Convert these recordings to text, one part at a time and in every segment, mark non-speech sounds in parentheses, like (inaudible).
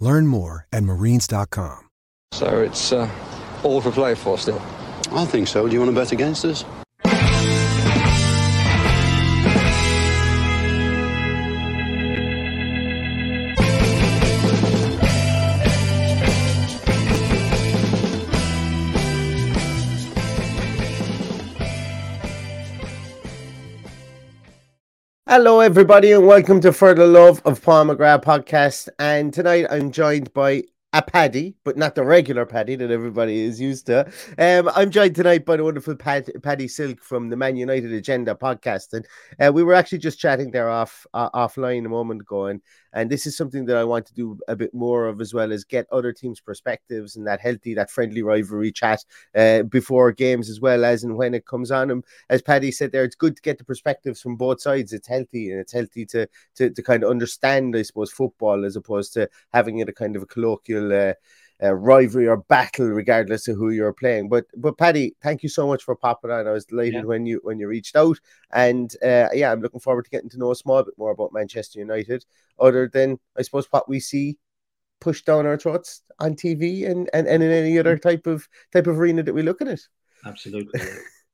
Learn more at marines.com. So it's uh, all for play for still. I think so. Do you want to bet against us? Hello, everybody, and welcome to For the Love of McGrath podcast. And tonight I'm joined by a Paddy, but not the regular Paddy that everybody is used to. Um, I'm joined tonight by the wonderful Pad- Paddy Silk from the Man United Agenda podcast, and uh, we were actually just chatting there off uh, offline a moment ago, and and this is something that I want to do a bit more of as well as get other teams' perspectives and that healthy, that friendly rivalry chat uh, before games as well as and when it comes on. And as Paddy said there, it's good to get the perspectives from both sides. It's healthy and it's healthy to to, to kind of understand, I suppose, football as opposed to having it a kind of a colloquial. Uh, uh, rivalry or battle, regardless of who you're playing. But but Paddy, thank you so much for popping on. I was delighted yeah. when you when you reached out, and uh, yeah, I'm looking forward to getting to know a small bit more about Manchester United, other than I suppose what we see pushed down our throats on TV and, and, and in any other type of type of arena that we look at it. Absolutely,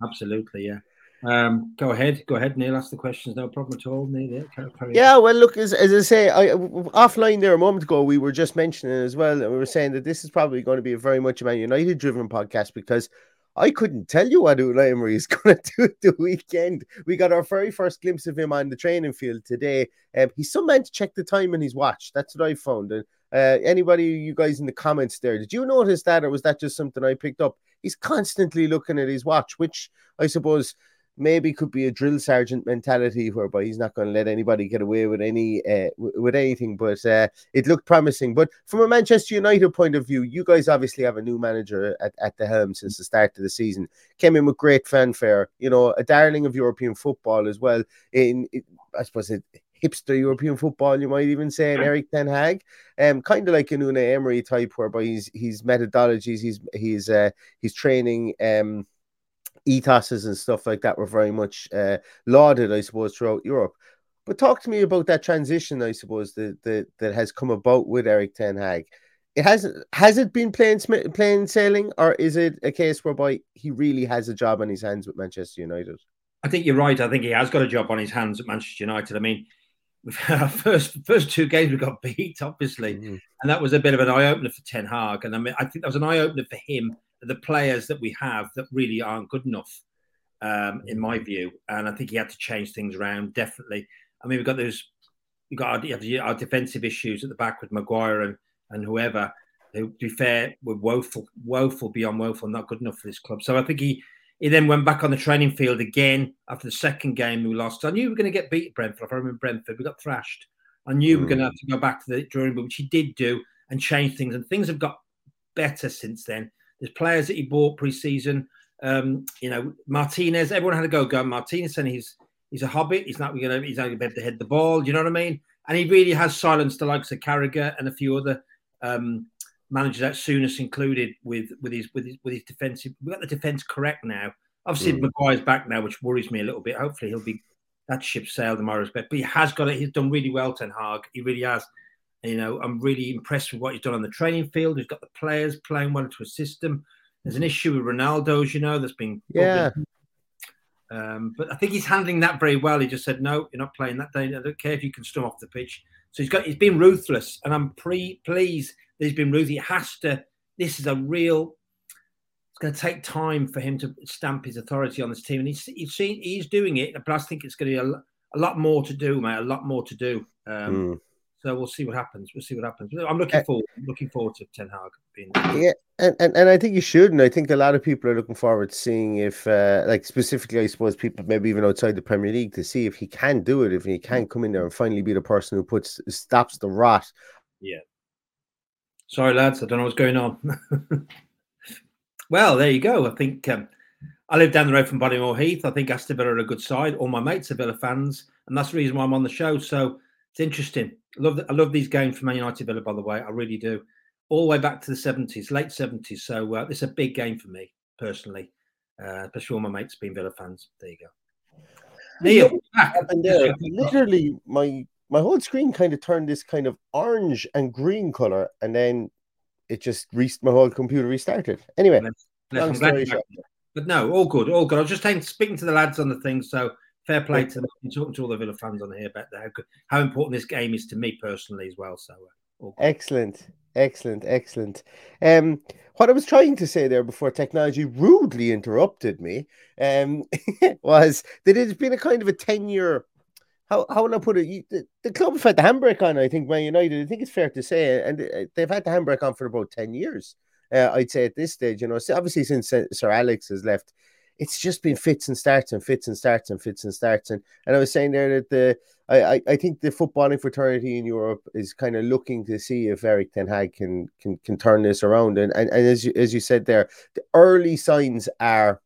absolutely, yeah. Um, go ahead, go ahead, Neil. Ask the questions. No problem at all, Neil. Yeah, yeah well, look, as, as I say, I, offline there a moment ago, we were just mentioning as well, and we were saying that this is probably going to be a very much a Man United driven podcast because I couldn't tell you what Unai Emery is (laughs) going to do the weekend. We got our very first glimpse of him on the training field today. Um, he's some man to check the time in his watch. That's what I found. And uh, anybody, you guys in the comments there, did you notice that, or was that just something I picked up? He's constantly looking at his watch, which I suppose maybe could be a drill sergeant mentality whereby he's not going to let anybody get away with any uh, with anything but uh, it looked promising. But from a manchester united point of view you guys obviously have a new manager at, at the helm since the start of the season. Came in with great fanfare you know a darling of european football as well in, in i suppose it hipster European football, you might even say, and Erik Ten Hag, um, kind of like a Unai Emery type, whereby he's he's methodologies, he's he's uh, he's training um ethoses and stuff like that were very much uh, lauded, I suppose, throughout Europe. But talk to me about that transition, I suppose, that that, that has come about with Erik Ten Hag. It has has it been plain plain sailing, or is it a case whereby he really has a job on his hands with Manchester United? I think you're right. I think he has got a job on his hands at Manchester United. I mean, our (laughs) first first two games we got (laughs) beat, obviously, mm-hmm. and that was a bit of an eye opener for Ten Hag. And I mean, I think that was an eye opener for him the players that we have that really aren't good enough, um, in my view. And I think he had to change things around. Definitely. I mean, we've got those, we've got our, our defensive issues at the back with Maguire and and whoever. Who, to be fair, were woeful, woeful beyond woeful, not good enough for this club. So I think he he then went back on the training field again after the second game we lost. I knew we were going to get beat Brentford. If I remember Brentford, we got thrashed. I knew mm. we were going to have to go back to the drawing board, which he did do and change things. And things have got better since then. There's players that he bought pre-season. Um, you know, Martinez. Everyone had a go. Go Martinez, and he's he's a hobbit. He's not going to. He's not going to be able to hit the ball. Do you know what I mean? And he really has silenced the likes of Carragher and a few other um, managers out, Souness included, with with his with his with his defensive. We got the defense correct now. Obviously, mm. Maguire's back now, which worries me a little bit. Hopefully, he'll be that ship sailed tomorrow's bet. But he has got it. He's done really well, Ten Hag. He really has. You know, I'm really impressed with what he's done on the training field. He's got the players playing well to assist him. There's an issue with Ronaldo's, you know, that's been yeah. Um, but I think he's handling that very well. He just said, "No, you're not playing that day. I don't care if you can storm off the pitch." So he's got he's been ruthless, and I'm pre pleased that he's been ruthless. He has to. This is a real. It's going to take time for him to stamp his authority on this team, and he's he's seen he's doing it. But I think it's going to be a, a lot more to do, mate. A lot more to do. Um, mm. So we'll see what happens. We'll see what happens. I'm looking uh, forward. looking forward to Ten Hag being. Yeah, and, and and I think you should, and I think a lot of people are looking forward to seeing if, uh, like specifically, I suppose people maybe even outside the Premier League to see if he can do it, if he can come in there and finally be the person who puts stops the rot. Yeah. Sorry, lads. I don't know what's going on. (laughs) well, there you go. I think um, I live down the road from Bodymoor Heath. I think Aston Villa are a good side. All my mates are Villa fans, and that's the reason why I'm on the show. So it's interesting. I love I love these games from Man United Villa, by the way. I really do. All the way back to the seventies, late seventies. So uh, it's a big game for me personally, uh, especially all my mates being Villa fans. There you go. Neil, (laughs) literally, my my whole screen kind of turned this kind of orange and green color, and then it just re- my whole computer restarted. Anyway, long story short. But no, all good, all good. I was just saying, speaking to the lads on the thing, so fair play to them. I'm talking to all the Villa fans on here about how, how important this game is to me personally as well. So, uh, excellent, excellent, excellent. Um, what I was trying to say there before technology rudely interrupted me um, (laughs) was that it's been a kind of a 10 year. How, how will I put it? You, the, the, club have had the handbrake on, I think, Man United. I think it's fair to say, and uh, they've had the handbrake on for about 10 years. Uh, I'd say at this stage, you know, obviously since Sir Alex has left, it's just been fits and starts and fits and starts and fits and starts. And, and I was saying there that the I, I I think the footballing fraternity in Europe is kind of looking to see if Erik Ten Hag can can can turn this around. And and, and as you as you said there, the early signs are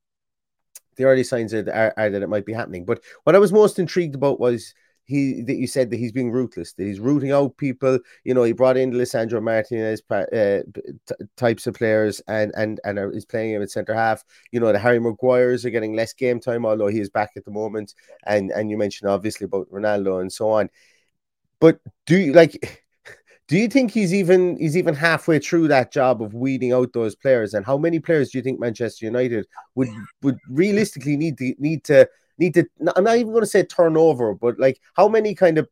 the early signs are, are, are that it might be happening. But what I was most intrigued about was he that you said that he's being ruthless, that he's rooting out people. You know, he brought in Lisandro Martinez uh, t- types of players and and and is playing him at centre half. You know, the Harry Maguires are getting less game time, although he is back at the moment. And and you mentioned obviously about Ronaldo and so on. But do you like? (laughs) Do you think he's even he's even halfway through that job of weeding out those players? And how many players do you think Manchester United would would realistically need to need to need to I'm not even going to say turnover, but like how many kind of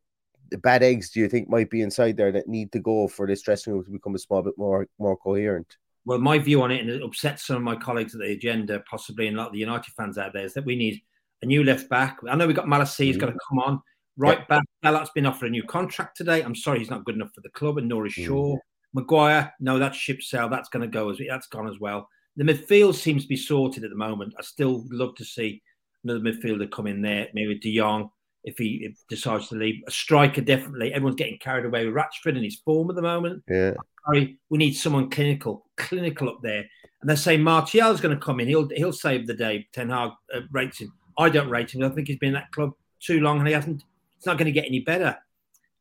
bad eggs do you think might be inside there that need to go for this dressing room to become a small bit more more coherent? Well, my view on it, and it upsets some of my colleagues at the agenda, possibly, and a lot of the United fans out there, is that we need a new left back. I know we've got Malacia, he's mm. got to come on. Right yeah. back, Dalot's been offered a new contract today. I'm sorry, he's not good enough for the club, and nor is mm. Shaw. Maguire, no, that's ship sail. That's going to go as that's gone as well. The midfield seems to be sorted at the moment. I still love to see another midfielder come in there, maybe De Jong if he decides to leave. A striker, definitely. Everyone's getting carried away with Rashford in his form at the moment. Yeah. Sorry, we need someone clinical, clinical up there. And they say Martial's going to come in. He'll he'll save the day. Ten Hag uh, rates him. I don't rate him. I think he's been in that club too long, and he hasn't. It's not going to get any better.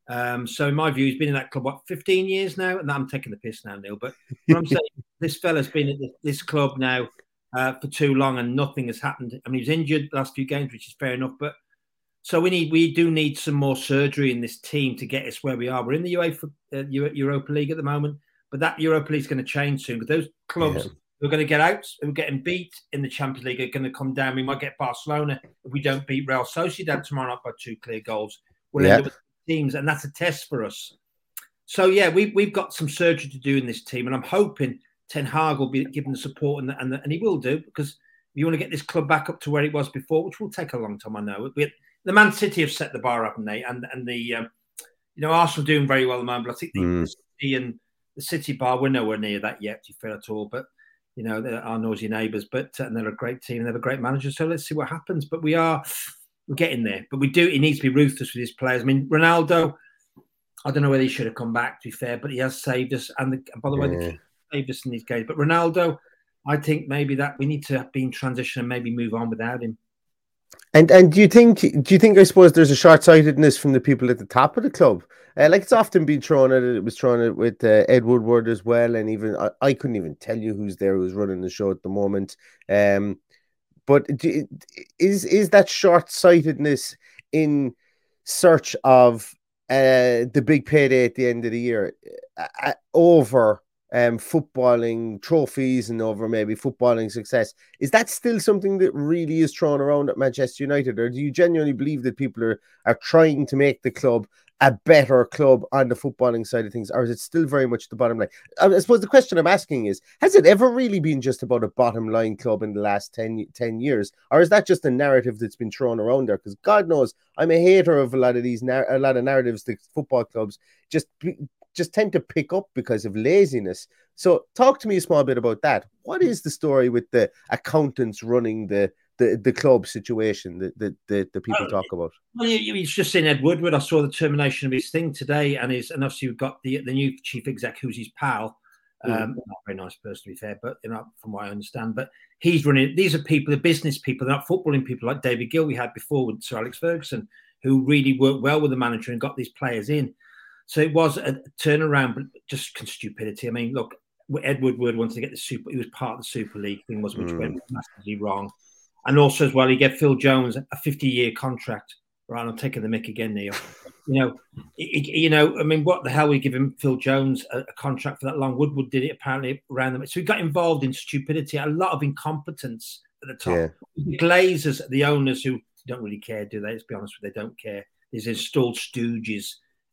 Um, so in my view, he's been in that club what 15 years now, and I'm taking the piss now, Neil. But I'm saying (laughs) this fella's been at this club now uh, for too long and nothing has happened. I mean, he was injured the last few games, which is fair enough. But so we need, we do need some more surgery in this team to get us where we are. We're in the UEFA uh, Europa League at the moment, but that Europa League is going to change soon. But those clubs yeah. who are going to get out, who are getting beat in the Champions League, are going to come down. We might get Barcelona if we don't beat Real Sociedad tomorrow night by two clear goals. We'll yeah. end up with teams, and that's a test for us. So yeah, we we've got some surgery to do in this team, and I'm hoping Ten Hag will be given the support, and, the, and, the, and he will do because you want to get this club back up to where it was before, which will take a long time. I know. We, the Man City have set the bar up, and they and and the um, you know Arsenal doing very well at the moment. But I think the, mm. City and the City bar we're nowhere near that yet, to be fair at all. But you know they're our noisy neighbours, but uh, and they're a great team and they have a great manager. So let's see what happens. But we are we're getting there. But we do. He needs to be ruthless with his players. I mean, Ronaldo. I don't know whether he should have come back. To be fair, but he has saved us. And, the, and by the way, the Davis in these games. But Ronaldo, I think maybe that we need to be in transition and maybe move on without him. And and do you think do you think I suppose there's a short sightedness from the people at the top of the club? Uh, like it's often been thrown at it. It was thrown at with uh, Ed Woodward as well, and even I, I, couldn't even tell you who's there who's running the show at the moment. Um, but do, is is that short sightedness in search of uh, the big payday at the end of the year uh, uh, over um, footballing trophies and over maybe footballing success. Is that still something that really is thrown around at Manchester United, or do you genuinely believe that people are are trying to make the club a better club on the footballing side of things, or is it still very much the bottom line? I suppose the question I'm asking is Has it ever really been just about a bottom line club in the last 10, 10 years, or is that just a narrative that's been thrown around there? Because God knows I'm a hater of a lot of these, a lot of narratives that football clubs just just tend to pick up because of laziness. So, talk to me a small bit about that. What is the story with the accountants running the the, the club situation that the, the, the people talk about? Well, he's just seen Ed Woodward. I saw the termination of his thing today, and his and obviously we've got the the new chief exec, who's his pal. Mm. Um, mm. Not very nice person, to be fair, but you know, from what I understand, but he's running. These are people, the business people, they're not footballing people like David Gill we had before with Sir Alex Ferguson, who really worked well with the manager and got these players in. So it was a turnaround, but just stupidity. I mean, look, Edward Wood wanted to get the super. He was part of the Super League thing, was which mm. went massively wrong and also as well, he get Phil Jones a 50 year contract. Right, I'm taking the mic again, Neil. You know, you know, I mean, what the hell we give him Phil Jones a, a, contract for that long? Woodward did it apparently around them. So we got involved in stupidity, a lot of incompetence at the top. Yeah. The Glazers, the owners who don't really care, do they? Let's be honest with you, they don't care. These installed stooges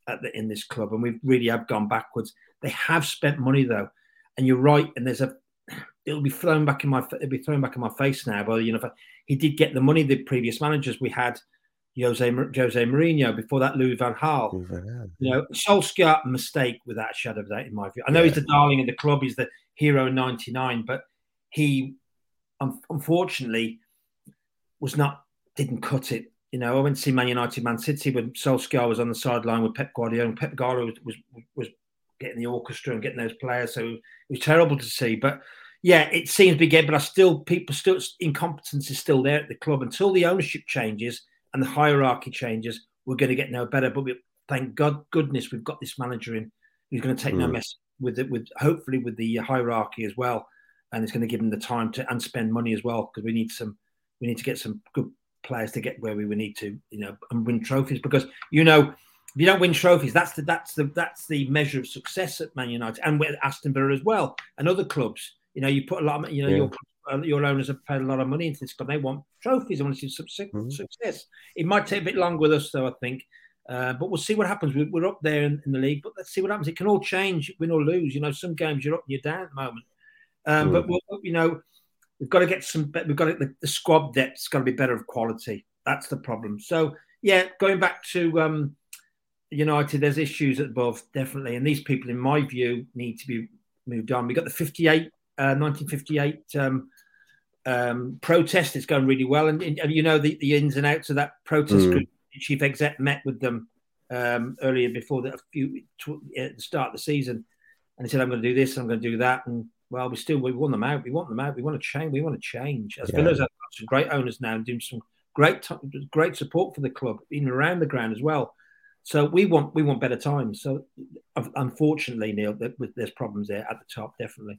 the, in this club, and we really have gone backwards. They have spent money though, and you're right. And there's a it'll be thrown back in my it'll be thrown back in my face now. But you know, he did get the money. The previous managers we had, Jose Jose Mourinho before that, Louis Van Gaal. You know, Solskjaer mistake without a shadow of doubt in my view. I know yeah. he's the darling of the club. He's the hero in '99, but he unfortunately was not didn't cut it. You know, I went to see Man United, Man City when Solskjaer was on the sideline with Pep Guardiola. and Pep Guardiola was, was, was getting the orchestra and getting those players, so it was terrible to see. But yeah, it seems big, but I still people still incompetence is still there at the club until the ownership changes and the hierarchy changes. We're going to get no better, but we, thank God goodness we've got this manager in who's going to take mm. no mess with it, with hopefully with the hierarchy as well, and it's going to give him the time to and spend money as well because we need some we need to get some good players to get where we would need to, you know, and win trophies because you know if you don't win trophies, that's the that's the that's the measure of success at Man United and with Aston Villa as well and other clubs. You know, you put a lot of, you know, yeah. your uh, your owners have paid a lot of money into this club. They want trophies. They want to see success. Mm-hmm. success. It might take a bit longer with us, though, I think. Uh, but we'll see what happens. We're, up there in, in, the league, but let's see what happens. It can all change, win or lose. You know, some games you're up and you're down at the moment. Um, mm. But we'll, you know, we've got to get some. We've got to, the, the squad depth's got to be better of quality. That's the problem. So yeah, going back to um, United, there's issues above definitely, and these people, in my view, need to be moved on. We got the 58 1958 uh, um, um, protest. It's going really well, and, and, you know the, the ins and outs of that protest mm. group. Chief exec met with them um, earlier before the, a few at the start of the season, and he said, "I'm going to do this, I'm going to do that." And well, we still we want them out. We want them out. We want to change. We want to change. As yeah. Villa's have some great owners now and doing some great great support for the club, even around the ground as well. So we want we want better times. So unfortunately, Neil, there's problems there at the top, definitely.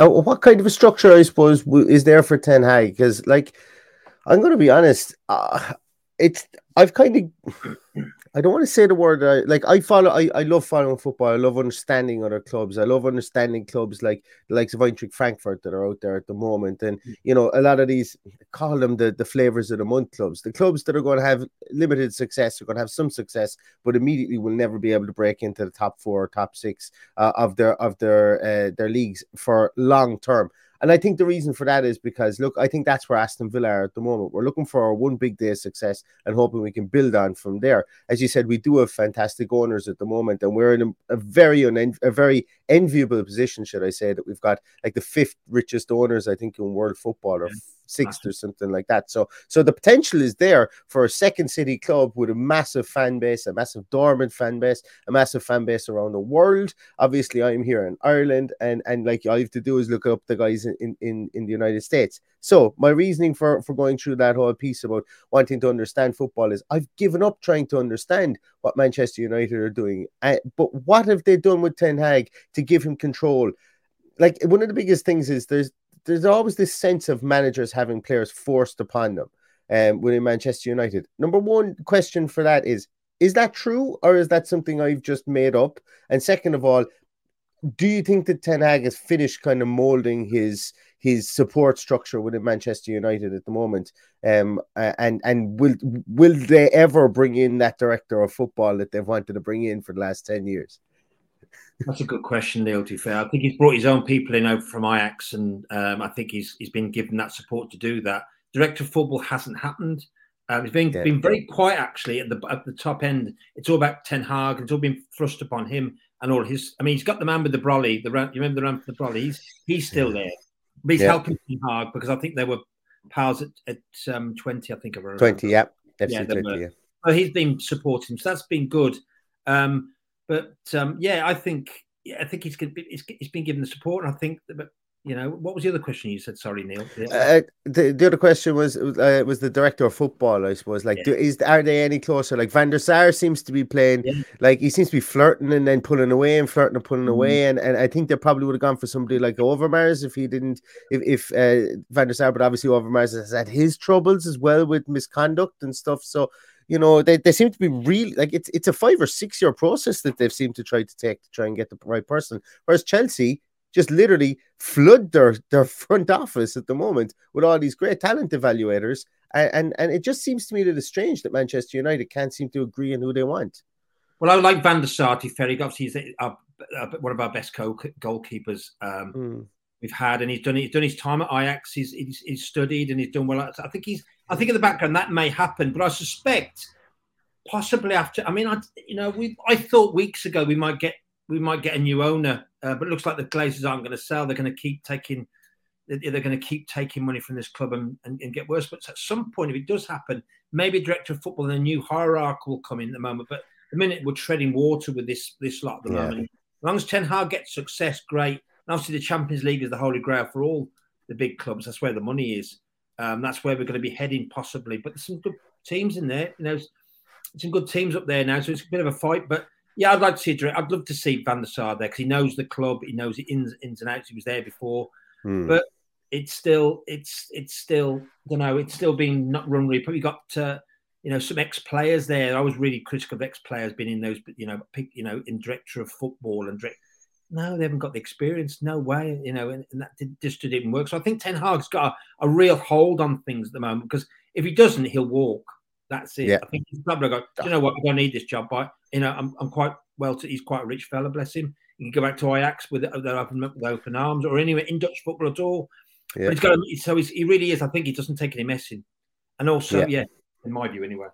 Uh, what kind of a structure, I suppose, is there for Ten Hag? Because, like, I'm going to be honest. Uh, it's I've kind of I don't want to say the word I, like I follow I, I love following football. I love understanding other clubs. I love understanding clubs like the likes of Eintracht Frankfurt that are out there at the moment. And mm. you know, a lot of these call them the, the flavors of the month clubs. The clubs that are going to have limited success are going to have some success, but immediately will never be able to break into the top four or top six uh, of their of their uh, their leagues for long term. And I think the reason for that is because, look, I think that's where Aston Villa are at the moment. We're looking for our one big day of success and hoping we can build on from there. As you said, we do have fantastic owners at the moment, and we're in a, a very unen- a very enviable position, should I say, that we've got like the fifth richest owners, I think, in world football, or sixth or something like that. So, so the potential is there for a second city club with a massive fan base, a massive dormant fan base, a massive fan base around the world. Obviously, I'm here in Ireland, and and like all you have to do is look up the guys in in in the United States. So my reasoning for for going through that whole piece about wanting to understand football is I've given up trying to understand what Manchester United are doing. Uh, but what have they done with Ten Hag to give him control? Like one of the biggest things is there's there's always this sense of managers having players forced upon them um, within Manchester United. Number one question for that is is that true or is that something I've just made up? And second of all, do you think that Ten Hag has finished kind of molding his his support structure within Manchester United at the moment? Um, and and will will they ever bring in that director of football that they've wanted to bring in for the last ten years? That's a good question, Neil. To be fair, I think he's brought his own people in over from Ajax, and um, I think he's he's been given that support to do that. Director of football hasn't happened. Um, it's been yeah. been very quiet actually at the at the top end. It's all about Ten Hag. It's all been thrust upon him and all his. I mean, he's got the man with the brolly. The you remember the man with the brolly? He's he's still there, but he's yeah. helping Ten Hag because I think they were pals at, at um, Twente. I think of Twente. Yeah, yeah, Twente, yeah. So he's been supporting. So that's been good. Um, but um, yeah, I think yeah, I think he's, he's he's been given the support, and I think that, you know what was the other question you said? Sorry, Neil. Uh, the, the other question was uh, was the director of football. I suppose like yeah. do, is are they any closer? Like Van der Sar seems to be playing yeah. like he seems to be flirting and then pulling away and flirting and pulling mm-hmm. away, and, and I think they probably would have gone for somebody like Overmars if he didn't if if uh, Van der Sar, but obviously Overmars has had his troubles as well with misconduct and stuff. So you know, they, they seem to be really like it's it's a five or six year process that they've seemed to try to take to try and get the right person. Whereas Chelsea just literally flood their their (laughs) front office at the moment with all these great talent evaluators, and and, and it just seems to me that it's strange that Manchester United can't seem to agree on who they want. Well, I like Van der Sar. Ferry, obviously, he's a, one of our best goalkeepers. Um, mm we've had, and he's done he's done his time at Ajax. He's, he's, he's studied and he's done well. I think he's I think in the background that may happen, but I suspect possibly after. I mean, I you know we I thought weeks ago we might get we might get a new owner, uh, but it looks like the Glazers aren't going to sell. They're going to keep taking they're going to keep taking money from this club and, and, and, get worse. But at some point, if it does happen, maybe director of football and a new hierarchy will come in at the moment. But the minute we're treading water with this this lot at the yeah. moment. As long as Ten Hag gets success, great. And obviously, the Champions League is the holy grail for all the big clubs. That's where the money is. Um, that's where we're going to be heading possibly. But there's some good teams in there. You know, some good teams up there now. So it's a bit of a fight. But yeah, I'd like to see. I'd love to see Van der Sar there because he knows the club. He knows the ins, ins and outs. He was there before. Hmm. But it's still, it's, it's still, you know, it's still being not run really. Probably got, uh, you know, some ex players there. I was really critical of ex players being in those, you know, pick, you know, in director of football and direct no, they haven't got the experience. No way, you know, and, and that did, just didn't work. So I think Ten Hag's got a, a, real hold on things at the moment because if he doesn't, he'll walk. That's it. Yeah. I think he's probably go. you know what? I don't need this job, but you know, I'm, I'm quite well. To, he's quite a rich fella, bless him. He can go back to Ajax with, with open with open arms, or anywhere in Dutch football at all. Yeah. But he's got. So he's, he really is. I think he doesn't take any messing, and also, yeah, yeah in my view, anyway.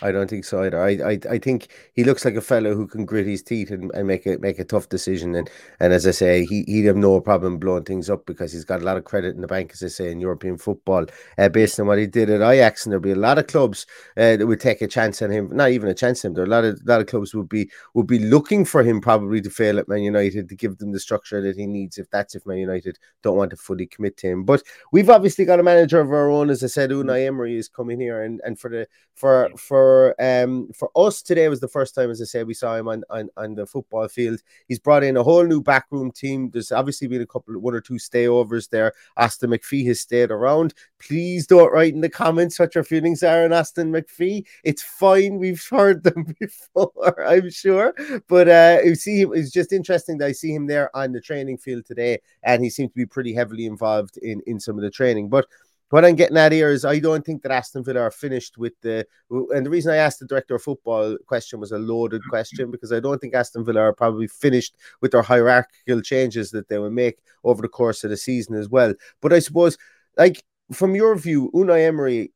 I don't think so either. I, I, I think he looks like a fellow who can grit his teeth and, and make a make a tough decision. And and as I say, he he'd have no problem blowing things up because he's got a lot of credit in the bank, as I say, in European football, uh, based on what he did at Ajax. And there'll be a lot of clubs uh, that would take a chance on him. Not even a chance on him. There are a lot of a lot of clubs would be would be looking for him probably to fail at Man United to give them the structure that he needs. If that's if Man United don't want to fully commit to him. But we've obviously got a manager of our own, as I said, Unai Emery is coming here, and and for the for for for um for us today was the first time, as I said, we saw him on, on on the football field. He's brought in a whole new backroom team. There's obviously been a couple, one or two stayovers there. Austin McPhee has stayed around. Please don't write in the comments what your feelings are on Austin McPhee. It's fine. We've heard them (laughs) before, I'm sure. But uh, you see. It's just interesting that I see him there on the training field today, and he seemed to be pretty heavily involved in in some of the training. But what I'm getting at here is I don't think that Aston Villa are finished with the and the reason I asked the director of football question was a loaded question because I don't think Aston Villa are probably finished with their hierarchical changes that they will make over the course of the season as well. But I suppose, like from your view, Unai Emery,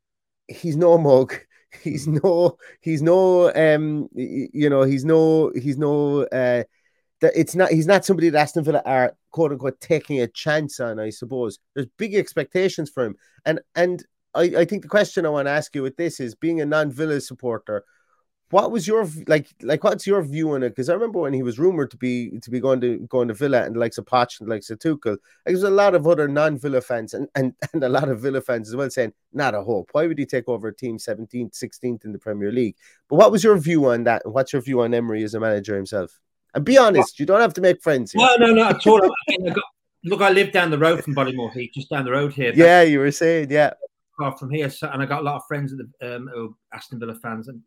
he's no mug. (laughs) He's no, he's no, um, you know, he's no, he's no, uh, that it's not he's not somebody that Aston Villa are quote unquote taking a chance on, I suppose. There's big expectations for him. And and I, I think the question I want to ask you with this is being a non-Villa supporter, what was your like like what's your view on it? Because I remember when he was rumored to be to be going to going to Villa and likes of Poch and likes of Tuchel, like there's a lot of other non-Villa fans and, and (laughs) and a lot of Villa fans as well saying, not a hope. Why would he take over a team 17th, 16th in the Premier League? But what was your view on that? And what's your view on Emery as a manager himself? And be honest, you don't have to make friends. Here. No, no, no, at all. I mean, I got, look, I live down the road from Bodymoor Heath, just down the road here. Yeah, you were saying, yeah. Far from here, so, and I got a lot of friends at the um, who Aston Villa fans, and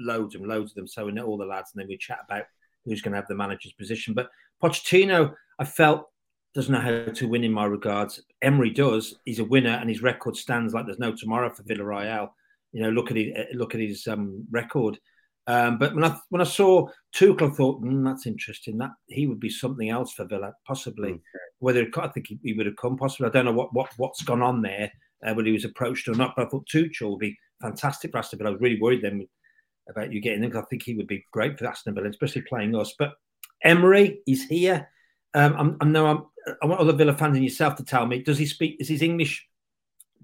loads and loads of them. So we know all the lads, and then we chat about who's going to have the manager's position. But Pochettino, I felt doesn't know how to win in my regards. Emery does. He's a winner, and his record stands like there's no tomorrow for Villarreal. You know, look at his look at his um, record. Um, but when I when I saw Tuchel, I thought mm, that's interesting. That he would be something else for Villa, possibly. Mm-hmm. Whether I think he, he, would have come, possibly. I don't know what what what's gone on there, uh, whether he was approached or not. But I thought Tuchel would be fantastic for Aston Villa. I was really worried then about you getting him. I think he would be great for Aston Villa, especially playing us. But Emery is here. Um, I'm, I'm now I'm, I want other Villa fans and yourself to tell me: Does he speak? Is his English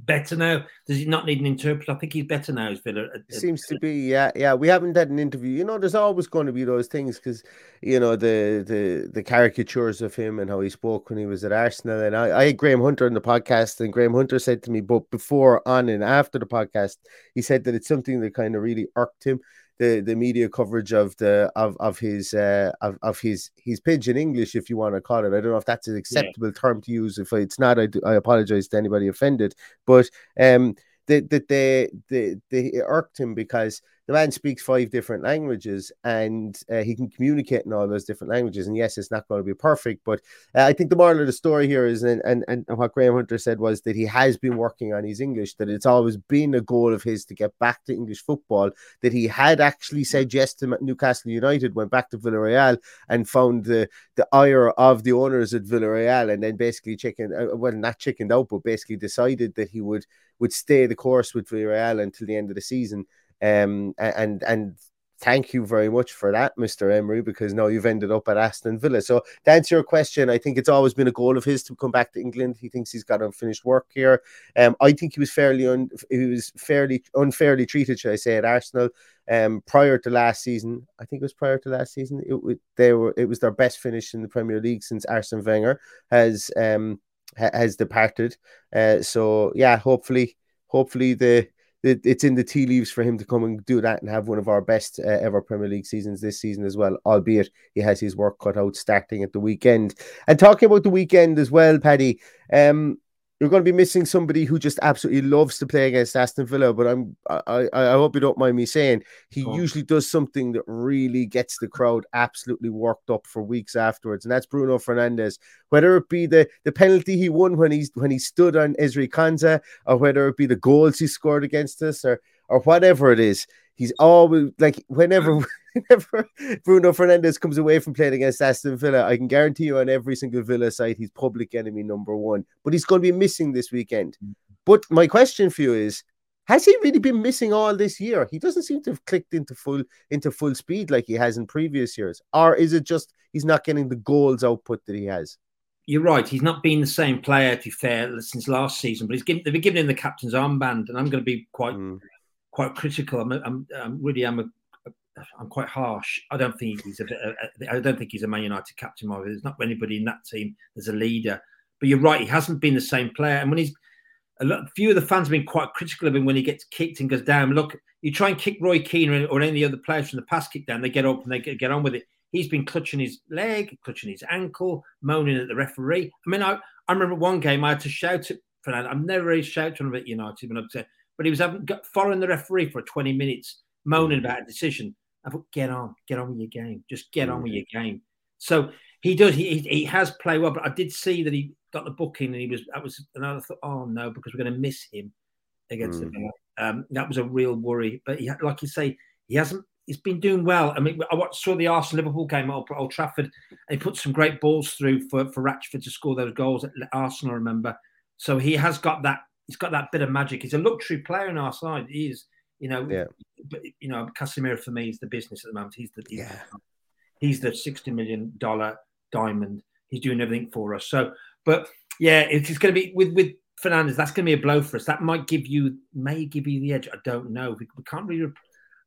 better now? Does he not need an interpreter? I think he's better now. As Villa it seems to be, yeah, yeah. We haven't had an interview. You know, there's always going to be those things because you know the the the caricatures of him and how he spoke when he was at Arsenal. And I, I had Graham Hunter in the podcast, and Graham Hunter said to me, but before, on, and after the podcast, he said that it's something that kind of really irked him the the media coverage of the of of his uh of, of his his pigeon English, if you want to call it. I don't know if that's an acceptable yeah. term to use. If it's not, I, do, I apologize to anybody offended. But um, that that they they they irked him because the man speaks five different languages and uh, he can communicate in all those different languages. And yes, it's not going to be perfect, but uh, I think the moral of the story here is, and, and, and what Graham Hunter said was that he has been working on his English, that it's always been a goal of his to get back to English football, that he had actually said yes to Newcastle United, went back to Villarreal and found the, the ire of the owners at Villarreal and then basically chicken, uh, well, not chickened out, but basically decided that he would, would stay the course with Villarreal until the end of the season. Um, and and thank you very much for that, Mr. Emery, because now you've ended up at Aston Villa. So to answer your question, I think it's always been a goal of his to come back to England. He thinks he's got unfinished work here. Um, I think he was fairly un- he was fairly unfairly treated, should I say, at Arsenal. Um, prior to last season, I think it was prior to last season. It, they were it was their best finish in the Premier League since Arsene Wenger has um ha- has departed. Uh, so yeah, hopefully, hopefully the it, it's in the tea leaves for him to come and do that and have one of our best uh, ever Premier League seasons this season as well, albeit he has his work cut out starting at the weekend. And talking about the weekend as well, Paddy, um, you're going to be missing somebody who just absolutely loves to play against Aston Villa. But I'm I I hope you don't mind me saying he oh. usually does something that really gets the crowd absolutely worked up for weeks afterwards, and that's Bruno Fernandes. Whether it be the the penalty he won when he's when he stood on Ezri Konsa, or whether it be the goals he scored against us, or or whatever it is, he's always like whenever (laughs) whenever (laughs) Bruno Fernandes comes away from playing against Aston Villa, I can guarantee you on every single Villa site he's public enemy number one. But he's going to be missing this weekend. But my question for you is has he really been missing all this year? He doesn't seem to have clicked into full into full speed like he has in previous years. Or is it just he's not getting the goals output that he has? You're right. He's not been the same player, to be fair, since last season. But he's given, they've been giving him the captain's armband, and I'm going to be quite mm quite critical. I'm, I'm, I'm really am a, I'm quite harsh. I don't think he's a, a, uh, uh, I don't think he's a Man United captain. Either. There's not anybody in that team. There's a leader, but you're right. He hasn't been the same player. And when he's a lot, few of the fans have been quite critical of him when he gets kicked and goes down. Look, you try and kick Roy Keane or any other players from the past kick down, they get up and they get, get on with it. He's been clutching his leg, clutching his ankle, moaning at the referee. I mean, I, I remember one game I had to shout at Fernando. I've never really shouted at United I'm but he was having, following the referee for 20 minutes, moaning about a decision. I thought, get on, get on with your game. Just get on with your game. So he does. He, he has played well, but I did see that he got the booking and he was. That was, and I thought, oh no, because we're going to miss him against mm. the um, that was a real worry. But he, like you say, he hasn't. He's been doing well. I mean, I watched, saw the Arsenal Liverpool game at Old Trafford, and he put some great balls through for for Rashford to score those goals at Arsenal. I remember, so he has got that. He's got that bit of magic. He's a luxury player on our side. He is, you know. Yeah. But you know, Casemiro for me is the business at the moment. He's the he's, yeah. he's the sixty million dollar diamond. He's doing everything for us. So, but yeah, it's going to be with with Fernandes. That's going to be a blow for us. That might give you may give you the edge. I don't know. We, we can't really.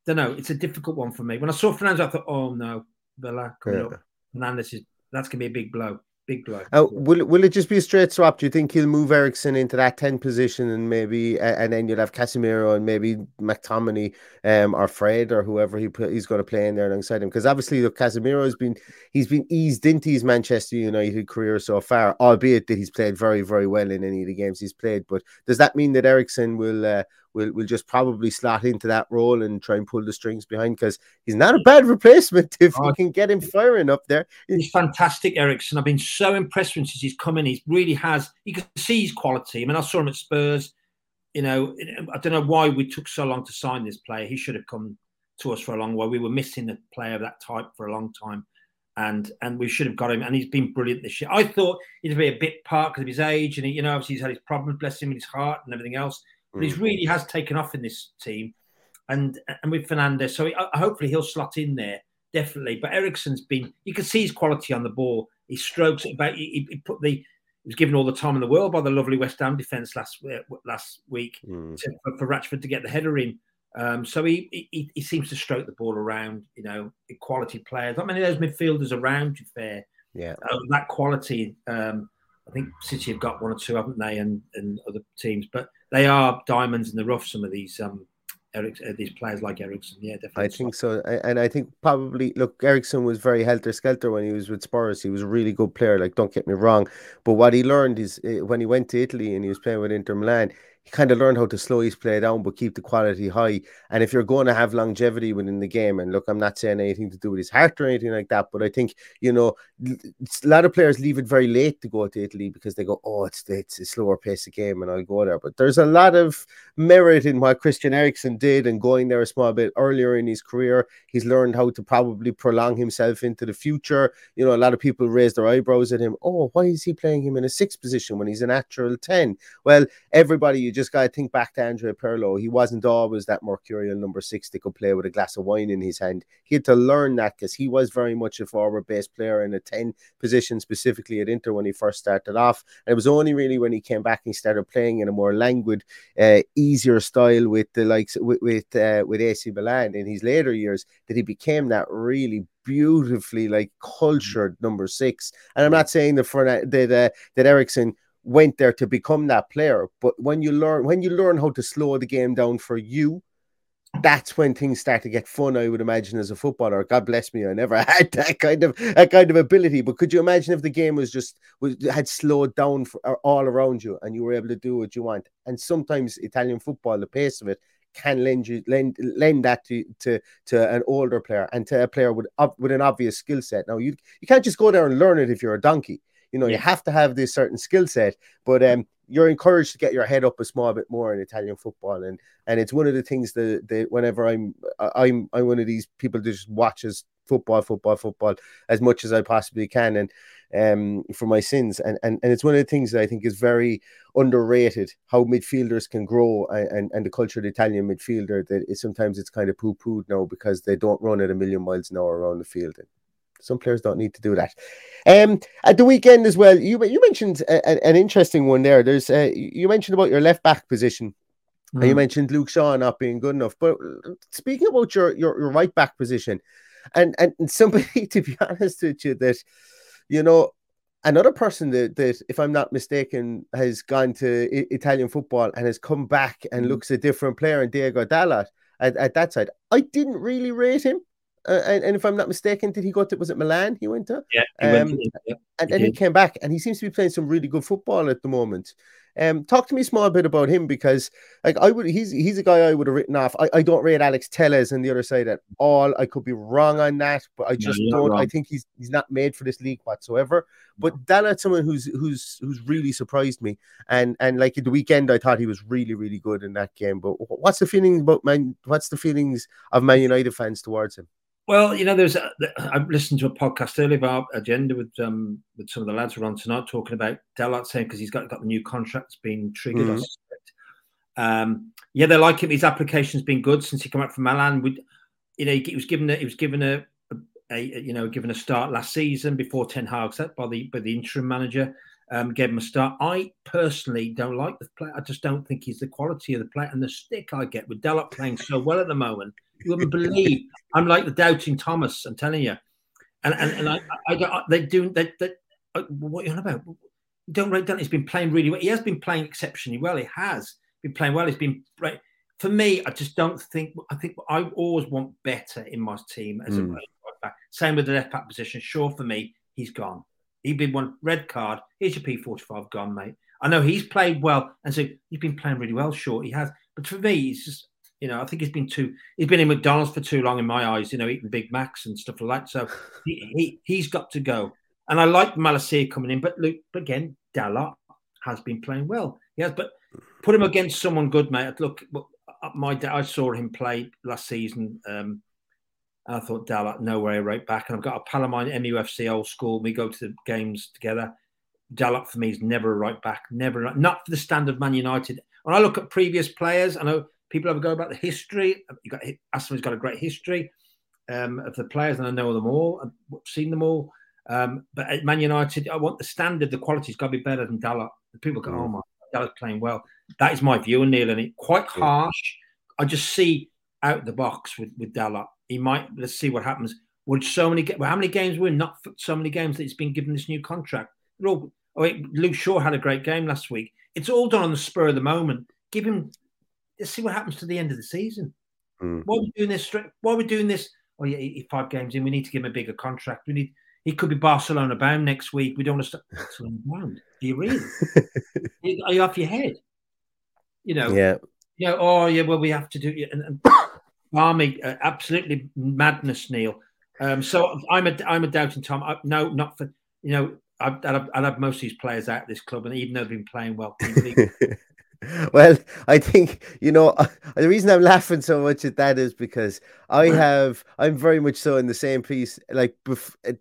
Don't know. It's a difficult one for me. When I saw Fernandes, I thought, oh no, Villa coming yeah. up. Fernandes is that's going to be a big blow. Big blow. Uh, will will it just be a straight swap? Do you think he'll move Eriksen into that 10 position and maybe and then you'll have Casemiro and maybe McTominay um, or Fred or whoever he put, he's going to play in there alongside him? Because obviously, look, Casemiro has been he's been eased into his Manchester United career so far, albeit that he's played very very well in any of the games he's played. But does that mean that Eriksen will uh, will will just probably slot into that role and try and pull the strings behind because he's not a bad (laughs) replacement if oh, you can get him firing up there. He's fantastic, Eriksen. I've been so impressed with him since he's come in. He really has. You can see his quality. I mean, I saw him at Spurs. You know, I don't know why we took so long to sign this player. He should have come to us for a long while. We were missing a player of that type for a long time. And and we should have got him, and he's been brilliant this year. I thought he'd be a bit part because of his age, and he, you know, obviously he's had his problems, bless him, in his heart and everything else but he's really has taken off in this team, and and with Fernandes, so he, uh, hopefully he'll slot in there definitely. But Eriksen's been you can see his quality on the ball. He strokes it about. He, he put the he was given all the time in the world by the lovely West Ham defence last uh, last week mm. to, for, for Rashford to get the header in. Um, so he, he, he seems to stroke the ball around, you know, quality players. Not many of those midfielders around. To fair, yeah, uh, that quality. Um, I think City have got one or two, haven't they, and and other teams, but they are diamonds in the rough. Some of these um, Eric, uh, these players like Eriksen, yeah, definitely. I think so, and I think probably look, Eriksen was very helter skelter when he was with Spurs. He was a really good player. Like, don't get me wrong, but what he learned is uh, when he went to Italy and he was playing with Inter Milan, he kind of learned how to slow his play down but keep the quality high. And if you're going to have longevity within the game, and look, I'm not saying anything to do with his heart or anything like that, but I think you know a lot of players leave it very late to go to Italy because they go, oh, it's it's a slower pace of game, and I'll go there. But there's a lot of merit in what Christian Eriksen did and going there a small bit earlier in his career. He's learned how to probably prolong himself into the future. You know, a lot of people raise their eyebrows at him. Oh, why is he playing him in a sixth position when he's a natural ten? Well, everybody you just got to think back to Andre Pirlo. He wasn't always that mercurial number six that could play with a glass of wine in his hand. He had to learn that because he was very much a forward based player in a 10 position, specifically at Inter when he first started off. And it was only really when he came back and he started playing in a more languid, uh, easier style with the likes with with, uh, with AC Milan in his later years that he became that really beautifully like cultured number six. And I'm not saying that for that uh, that Eriksen went there to become that player. But when you learn when you learn how to slow the game down for you, that's when things start to get fun. I would imagine as a footballer. God bless me, I never (laughs) had that kind of that kind of ability. But could you imagine if the game was just was had slowed down for, uh, all around you and you were able to do what you want? And sometimes Italian football, the pace of it, can lend you lend lend that to to to an older player and to a player with with an obvious skill set. Now you you can't just go there and learn it if you're a donkey. You know, yeah. you have to have this certain skill set, but um, you're encouraged to get your head up a small bit more in Italian football, and and it's one of the things that, that whenever I'm I'm I'm one of these people that just watches football, football, football as much as I possibly can, and um for my sins, and and and it's one of the things that I think is very underrated how midfielders can grow and and, and the culture of the Italian midfielder that is sometimes it's kind of poo pooed now because they don't run at a million miles an hour around the field. Some players don't need to do that. Um, at the weekend as well, you you mentioned a, a, an interesting one there. There's uh, you mentioned about your left back position. Mm. And you mentioned Luke Shaw not being good enough. But speaking about your, your, your right back position, and, and somebody (laughs) to be honest with you, that you know, another person that, that, if I'm not mistaken, has gone to I- Italian football and has come back and mm-hmm. looks a different player, and Diego Dalot at, at that side. I didn't really rate him. Uh, and, and, if I'm not mistaken, did he go to was it Milan? He went to yeah, um, to, yeah and then he, he came back, and he seems to be playing some really good football at the moment. Um, talk to me a small bit about him because like I would he's he's a guy I would have written off. I, I don't rate Alex Telles on the other side at all. I could be wrong on that, but I just no, don't I think he's he's not made for this league whatsoever. But Dalot's someone who's who's who's really surprised me. And and like the weekend I thought he was really, really good in that game. But what's the feeling about man what's the feelings of Man United fans towards him? Well, you know, there's a, (clears throat) I listened to a podcast earlier about agenda with um with some of the lads who are on tonight talking about Dalot saying because he's got got the new contracts being triggered. Mm-hmm. Um, yeah, they like him. His application's been good since he came out from Milan. With you know, he was given a, he was given a, a, a, you know given a start last season before Ten Hag set by the by the interim manager. Um, gave him a start. I personally don't like the player. I just don't think he's the quality of the player. and the stick I get with Dalot playing so well at the moment. You wouldn't believe. I'm like the doubting Thomas. I'm telling you. And and, and I, I, I they do they, they uh, what are you on about? Don't write down. He's been playing really well. He has been playing exceptionally well. He has been playing well. He's been right. For me, I just don't think. I think I always want better in my team as mm. a hmm. right back. Same with the left back position. Sure, for me, he's gone. He'd been one red card. Here's your P45 gone, mate. I know he's played well, and so he's been playing really well. Sure, he has. But for me, it's just you know, I think he's been too he's been in McDonald's for too long in my eyes, you know, eating Big Macs and stuff like that. So (laughs) he, he he's got to go. And I like Malacia coming in, but look again, Dalot has been playing well. Yes, but put him against someone good, mate. Look, uh, my I saw him play last season. Um, I thought Dalot, no way, right back. And I've got a pal of mine, MUFC old school. We go to the games together. Dalot for me is never a right back, never not for the standard Man United. When I look at previous players, I know people ever go about the history. You got Aston's got a great history um, of the players, and I know them all. I've seen them all. Um, but at Man United, I want the standard, the quality's got to be better than Dalot. People go, mm. "Oh my, Dalot's playing well." That is my view, on Neil, and it quite harsh. I just see out the box with with Dalot. He might. Let's see what happens. Would so many? Well, how many games were not so many games that he's been given this new contract? All, oh, wait, Luke Shaw had a great game last week. It's all done on the spur of the moment. Give him let's see what happens to the end of the season. Mm. Why are we doing this? Why are we doing this? Oh yeah, five games in. We need to give him a bigger contract. We need. He could be Barcelona bound next week. We don't want to start (laughs) Barcelona bound. Do you really? (laughs) are you off your head? You know. Yeah. You know, oh yeah. Well, we have to do. And, and (coughs) Army, uh, absolutely madness, Neil. Um, so I'm a I'm a doubting Tom. I, no, not for you know. I'd, I'd, I'd, have most of these players out of this club, and even though they've been playing well, (laughs) (laughs) well, I think you know the reason I'm laughing so much at that is because I have I'm very much so in the same piece, like bef- eh,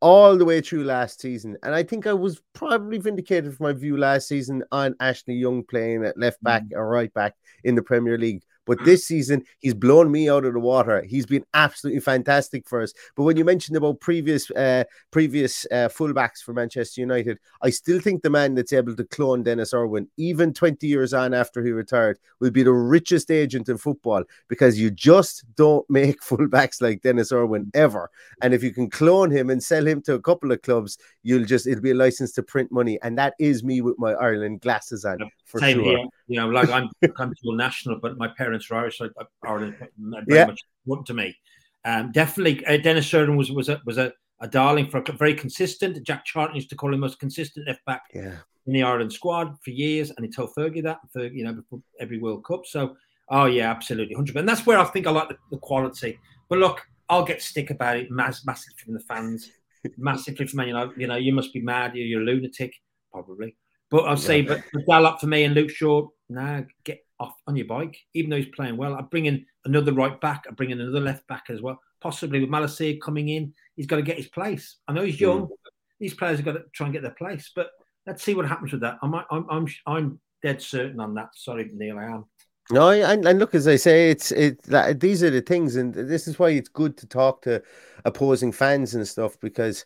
all the way through last season, and I think I was probably vindicated for my view last season on Ashley Young playing at left back mm. or right back in the Premier League. But this season, he's blown me out of the water. He's been absolutely fantastic for us. But when you mentioned about previous uh, previous uh, fullbacks for Manchester United, I still think the man that's able to clone Denis Irwin, even 20 years on after he retired, will be the richest agent in football because you just don't make (laughs) fullbacks like Denis Irwin ever. And if you can clone him and sell him to a couple of clubs, you'll just it'll be a license to print money. And that is me with my Ireland glasses on. For Same sure. here. You know, like I'm I'm dual national, but my parents Irish. Ireland very yeah. much important to me. Um, definitely, uh, Denis Irwin was was a was a, a darling for a, very consistent. Jack Charlton used to call him most consistent left back yeah. in the Ireland squad for years, and he told Fergie that, for you know, before every World Cup. So, oh yeah, absolutely, hundred. And that's where I think I like the, the, quality. But look, I'll get stick about it mass, massively from the fans, (laughs) massively from you know, you know, you must be mad, you're, you're a lunatic, probably. But I'll say, but Dalot for me and Luke Shaw, nah, get off on your bike, even though he's playing well. I bring in another right back, I bring in another left back as well. Possibly with Malacia coming in, he's got to get his place. I know he's young. Mm. These players have got to try and get their place, but let's see what happens with that. I'm I'm I'm I'm dead certain on that. Sorry, Neil, I am. No, and, and look, as I say, it's it that these are the things, and this is why it's good to talk to opposing fans and stuff because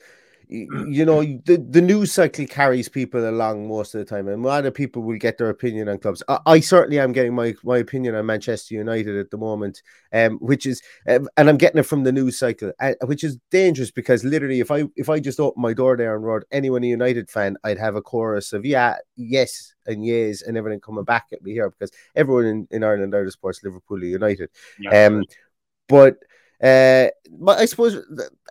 you know the, the news cycle carries people along most of the time and a lot of people will get their opinion on clubs. I, I certainly am getting my, my opinion on manchester united at the moment um, which is um, and i'm getting it from the news cycle uh, which is dangerous because literally if i if i just open my door there and wrote anyone a united fan i'd have a chorus of yeah yes and yes and everything coming back at me here because everyone in, in ireland are the sports liverpool united. Yeah, um but uh, but I suppose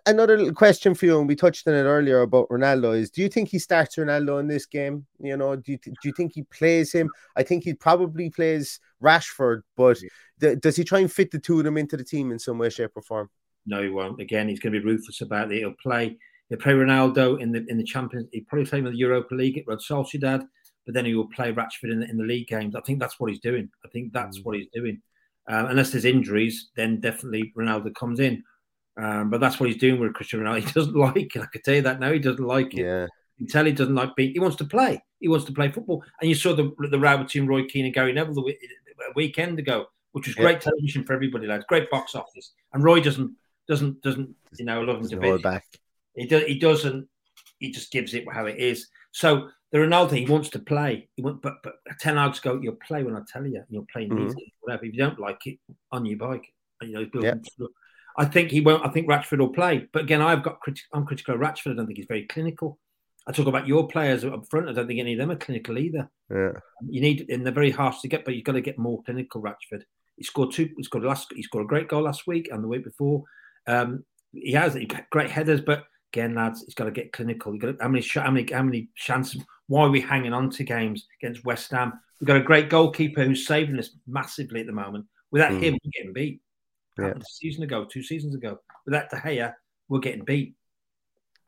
another little question for you, and we touched on it earlier about Ronaldo is: Do you think he starts Ronaldo in this game? You know, do you, do you think he plays him? I think he probably plays Rashford, but th- does he try and fit the two of them into the team in some way, shape, or form? No, he won't. Again, he's going to be ruthless about it. He'll play. He'll play Ronaldo in the in the Champions. He'll probably play him in the Europa League at Real Sociedad, but then he will play Rashford in the, in the league games. I think that's what he's doing. I think that's mm. what he's doing. Um, unless there's injuries, then definitely Ronaldo comes in. Um, but that's what he's doing with Cristiano Ronaldo. (laughs) He doesn't like it. I can tell you that now. He doesn't like it. Yeah. You tell he doesn't like being. He wants to play. He wants to play football. And you saw the the row between Roy Keane and Gary Neville the a weekend ago, which was great yeah. television for everybody. Lads, great box office. And Roy doesn't doesn't doesn't you know love him to bits. Back. He does. He doesn't. He just gives it how it is. So the Ronaldo, he wants to play. He want, but but ten hours ago, you'll play when I tell you. You'll play mm-hmm. whatever. If you don't like it, on your bike. You know, yep. I think he won't. I think Rashford will play. But again, I've got criti- I'm critical of Rashford. I don't think he's very clinical. I talk about your players up front. I don't think any of them are clinical either. Yeah. You need, and they're very harsh to get, but you've got to get more clinical. Rashford. He scored two. He scored last. He scored a great goal last week and the week before. Um, he has he great headers, but again, lads, he's got to get clinical. You Got to, how many how many how many chances? Why are we hanging on to games against West Ham? We've got a great goalkeeper who's saving us massively at the moment. Without mm. him, we're getting beat. Yeah. A season ago, two seasons ago, without De Gea, we're getting beat.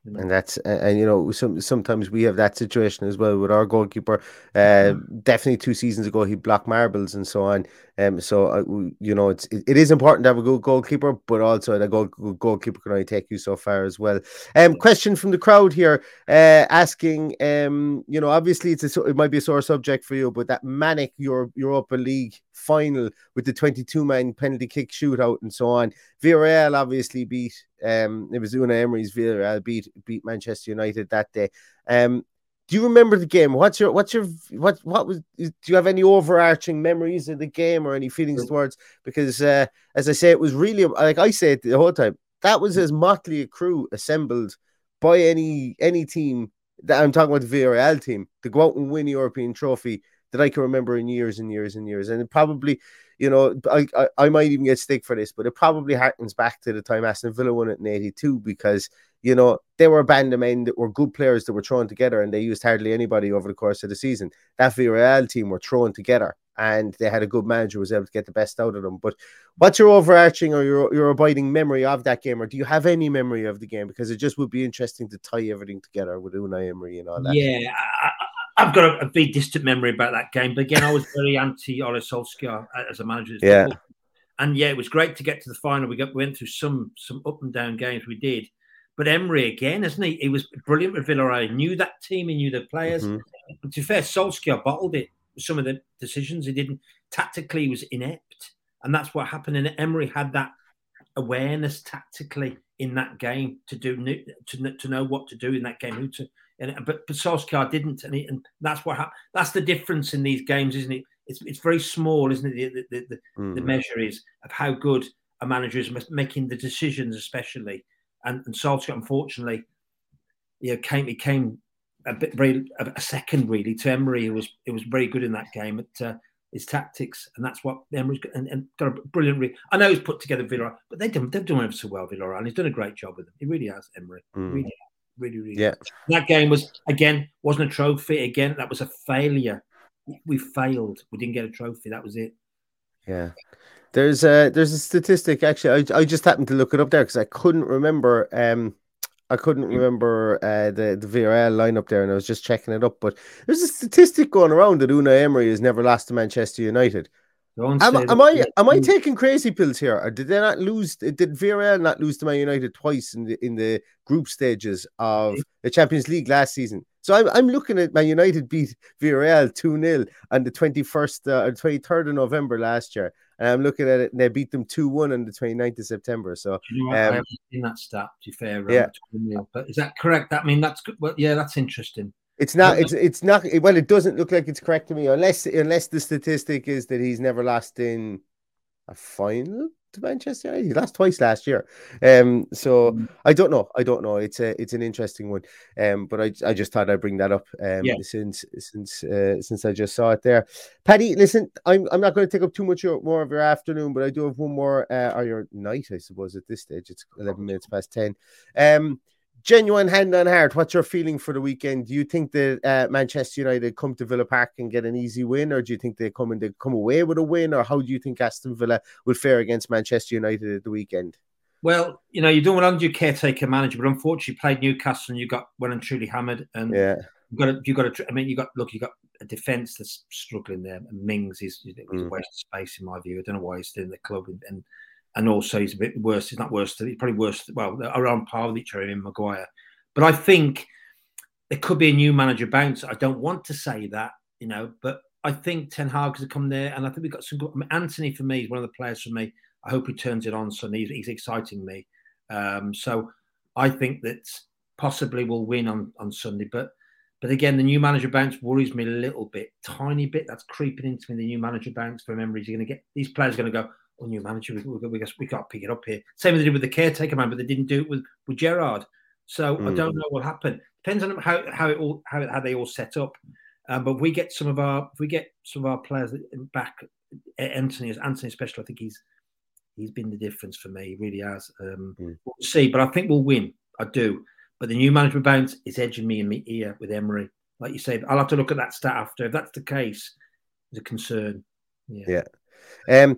And that's and you know some sometimes we have that situation as well with our goalkeeper. Uh, mm-hmm. Definitely two seasons ago he blocked marbles and so on. Um, so uh, you know it's it, it is important to have a good goalkeeper, but also a goal, good goalkeeper can only take you so far as well. Um, question from the crowd here, uh, asking um, you know obviously it's a, it might be a sore subject for you, but that manic Europe Europa League final with the twenty two man penalty kick shootout and so on. Villarreal obviously beat um, it was Unai Emery's Villarreal beat beat Manchester United that day. Um, do you remember the game? What's your what's your what what was? Do you have any overarching memories of the game or any feelings towards? Because uh, as I say, it was really like I said the whole time. That was as motley a crew assembled by any any team that I'm talking about the Villarreal team to go out and win the European trophy that I can remember in years and years and years. And it probably you know, I, I, I might even get stick for this, but it probably harkens back to the time Aston Villa won it in '82 because you know they were a band of men that were good players that were thrown together, and they used hardly anybody over the course of the season. That Villarreal team were thrown together, and they had a good manager who was able to get the best out of them. But what's your overarching or your your abiding memory of that game, or do you have any memory of the game? Because it just would be interesting to tie everything together with Unai Emery and all that. Yeah, I've got a, a, very distant memory about that game. But again, I was very (laughs) anti Ole Solskjaer as a manager. Yeah. And yeah, it was great to get to the final. We got we went through some some up and down games. We did. But Emery again, isn't he? He was brilliant with Villarreal. He knew that team. He knew the players. Mm-hmm. But to be fair, Solskjaer bottled it. Some of the decisions he didn't tactically he was inept, and that's what happened. And Emery had that awareness tactically in that game to do to, to know what to do in that game, who to and but, but Solskjaer didn't, and, he, and that's what happened. That's the difference in these games, isn't it? It's it's very small, isn't it? The the, the, mm. the measure is of how good a manager is making the decisions, especially. And, and Solskjaer, unfortunately, you know, came he came a bit very a second really to Emery, who was it was very good in that game at uh, his tactics, and that's what Emery's got, and, and got a brilliant. Re- I know he's put together Villarreal, but they done they've done ever so well Villarreal, and he's done a great job with them. He really has, Emery. Mm. Really really, really. Yeah. That game was again wasn't a trophy. Again, that was a failure. We failed. We didn't get a trophy. That was it. Yeah. There's a there's a statistic actually. I, I just happened to look it up there because I couldn't remember. Um, I couldn't mm. remember uh, the the Villarreal lineup there, and I was just checking it up. But there's a statistic going around that Unai Emery has never lost to Manchester United. Am, am I am I taking crazy pills here, or did they not lose? Did Villarreal not lose to Man United twice in the in the group stages of the Champions League last season? So I'm, I'm looking at Man United beat Villarreal 2 0 on the 21st uh, or 23rd of November last year. And I'm looking at it and they beat them 2 1 on the 29th of September. So, you know what? I um, haven't seen that stat, to be fair. Yeah. Yeah. But is that correct? I mean, that's good. Well, yeah, that's interesting. It's not. It's it's not. Well, it doesn't look like it's correct to me, unless unless the statistic is that he's never lost in a final to Manchester United. He lost twice last year. Um. So Mm. I don't know. I don't know. It's a it's an interesting one. Um. But I I just thought I'd bring that up. Um. Yeah. Since since uh, since I just saw it there. Paddy, listen. I'm I'm not going to take up too much your- more of your afternoon, but I do have one more uh, or your night, I suppose. At this stage, it's eleven minutes past ten. Um genuine hand on heart, what's your feeling for the weekend? Do you think that uh, Manchester United come to Villa Park and get an easy win, or do you think they come and they come away with a win, or how do you think Aston Villa will fare against Manchester United at the weekend? Well, you know, you don't want to caretaker manager, but unfortunately, you played Newcastle and you got well and truly hammered. And Yeah, you got to, you got to. I mean, you got look, you got a defense that's struggling there. And Mings is he's a Mm. waste of space in my view. I don't know why he's still in the club, and and, and also he's a bit worse. He's not worse. He's probably worse. Well, around par with each other in Maguire. But I think there could be a new manager bounce. I don't want to say that, you know, but I think Ten Hag has come there, and I think we've got some good. I mean, Antony for me is one of the players for me. I hope he turns it on Sunday. He's, he's exciting me. Um, so I think that possibly we'll win on on Sunday. But but again, the new manager bounce worries me a little bit, tiny bit. That's creeping into me. The new manager bounce. Remember, he's going to get these players are going to go. New manager, we, we, we, got, we got to pick it up here. Same as they did with the caretaker man, but they didn't do it with with Gerrard. So I Mm. don't know what happened. Depends on how how it all how, how they all set up. Um, but if we get some of our if we get some of our players back, Antony is Antony especially, I think he's he's been the difference for me. He really has. Um, Mm. We'll see, but I think we'll win. I do. But the new management bounce is edging me in the ear with Emery. Like you said, I'll have to look at that stat after. If that's the case, it's a concern. Yeah. Yeah. Um.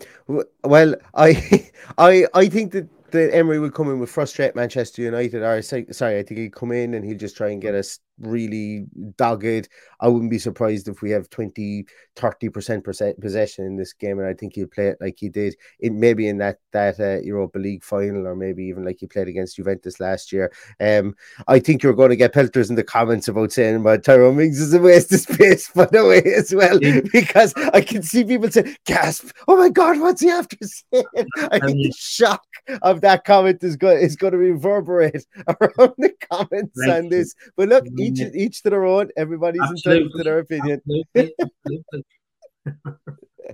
Well, I, (laughs) I, I think that that Emery will come in with frustrate Manchester United. Or sorry, I think he'll come in and he'll just try and get us really dogged. I wouldn't be surprised if we have 20, 30 percent possession in this game, and I think he'll play it like he did in maybe in that that uh, Europa League final, or maybe even like he played against Juventus last year. Um. I think you're going to get pelters in the comments about saying about Tyrone Mings is a waste of space, (laughs) by the way, as well, (laughs) because I can see people say, gasp, oh my God, what's he after saying? (laughs) I think the shock of that comment is going, is going to reverberate around the comments Thank on you. this. But look, each, Yeah. each to their own, everybody's entitled to their opinion. Absolutely,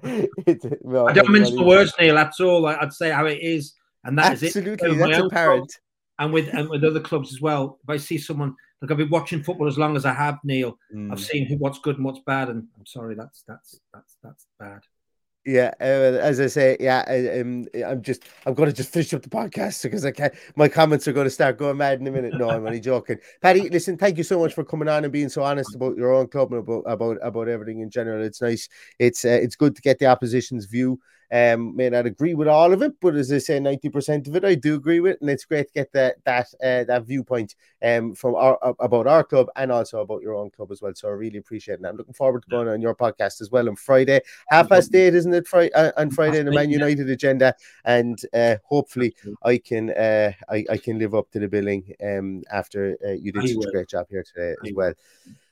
absolutely. Well, I don't mince the words, Neil. That's all. I- I'd say how it is, and that is it. Absolutely, that's club apparent. And with and with other clubs as well. If I see someone, look, I've been watching football as long as I have, Neil. Mm. I've seen who, what's good and what's bad, and I'm sorry, that's that's that's that's bad. Yeah, uh, as I say, yeah, I, um, I'm just, I'm going to just finish up the podcast because I can't. My comments are going to start going mad in a minute. No, I'm only joking. Paddy, listen, thank you so much for coming on and being so honest about your own club and about about about everything in general. It's nice. It's uh, it's good to get the opposition's view. Um, may not agree with all of it, but as I say, ninety percent of it I do agree with, and it's great to get that that uh, that viewpoint um from our about our club and also about your own club as well. So I really appreciate it. I'm looking forward to going on your podcast as well on Friday, half past eight, isn't it? Friday uh, on Friday, the Man. United agenda, and uh, hopefully I can uh, I, I can live up to the billing um after uh, you did such a great job here today as well.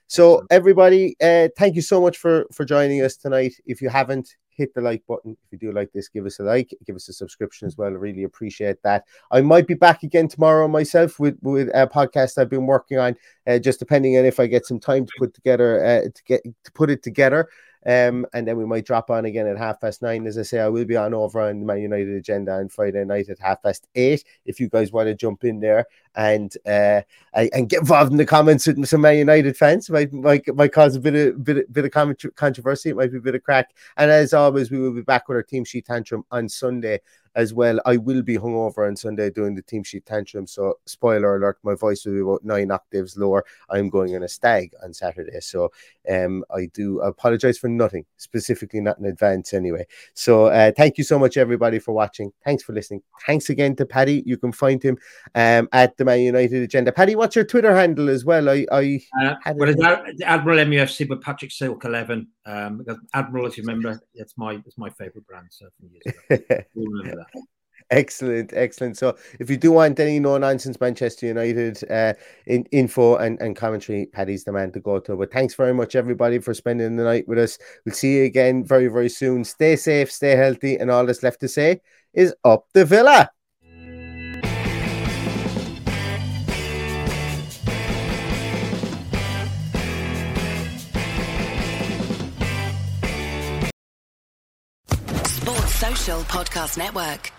So everybody, uh, thank you so much for for joining us tonight. If you haven't hit the like button, if you do like this, give us a like, give us a subscription as well. I really appreciate that. I might be back again tomorrow myself with with a podcast I've been working on, uh, just depending on if I get some time to put together uh, to get to put it together. Um, and then we might drop on again at half past nine. As I say, I will be on over on the Man United agenda on Friday night at half past eight. If you guys want to jump in there and uh, and get involved in the comments with some Man United fans, might might, might cause a bit of bit of, bit of controversy. It might be a bit of crack. And as always, we will be back with our team sheet tantrum on Sunday as well. I will be hungover on Sunday doing the team sheet tantrum. So spoiler alert, my voice will be about nine octaves lower. I'm going on a stag on Saturday. So um I do apologize for nothing, specifically not in advance anyway. So uh thank you so much everybody for watching. Thanks for listening. Thanks again to Paddy. You can find him um at the Man United agenda. Paddy, what's your Twitter handle as well? I I Uh, well, it's Ad- Admiral MUFC, but Patrick Silk eleven. Um, because Admiral, if you remember, it's my it's my favourite brand. So years ago. (laughs) You'll remember that. (laughs) Excellent, excellent. So, if you do want any no nonsense Manchester United uh, in, info and, and commentary, Paddy's the man to go to. But thanks very much, everybody, for spending the night with us. We'll see you again very, very soon. Stay safe, stay healthy, and all that's left to say is up the villa. Podcast Network.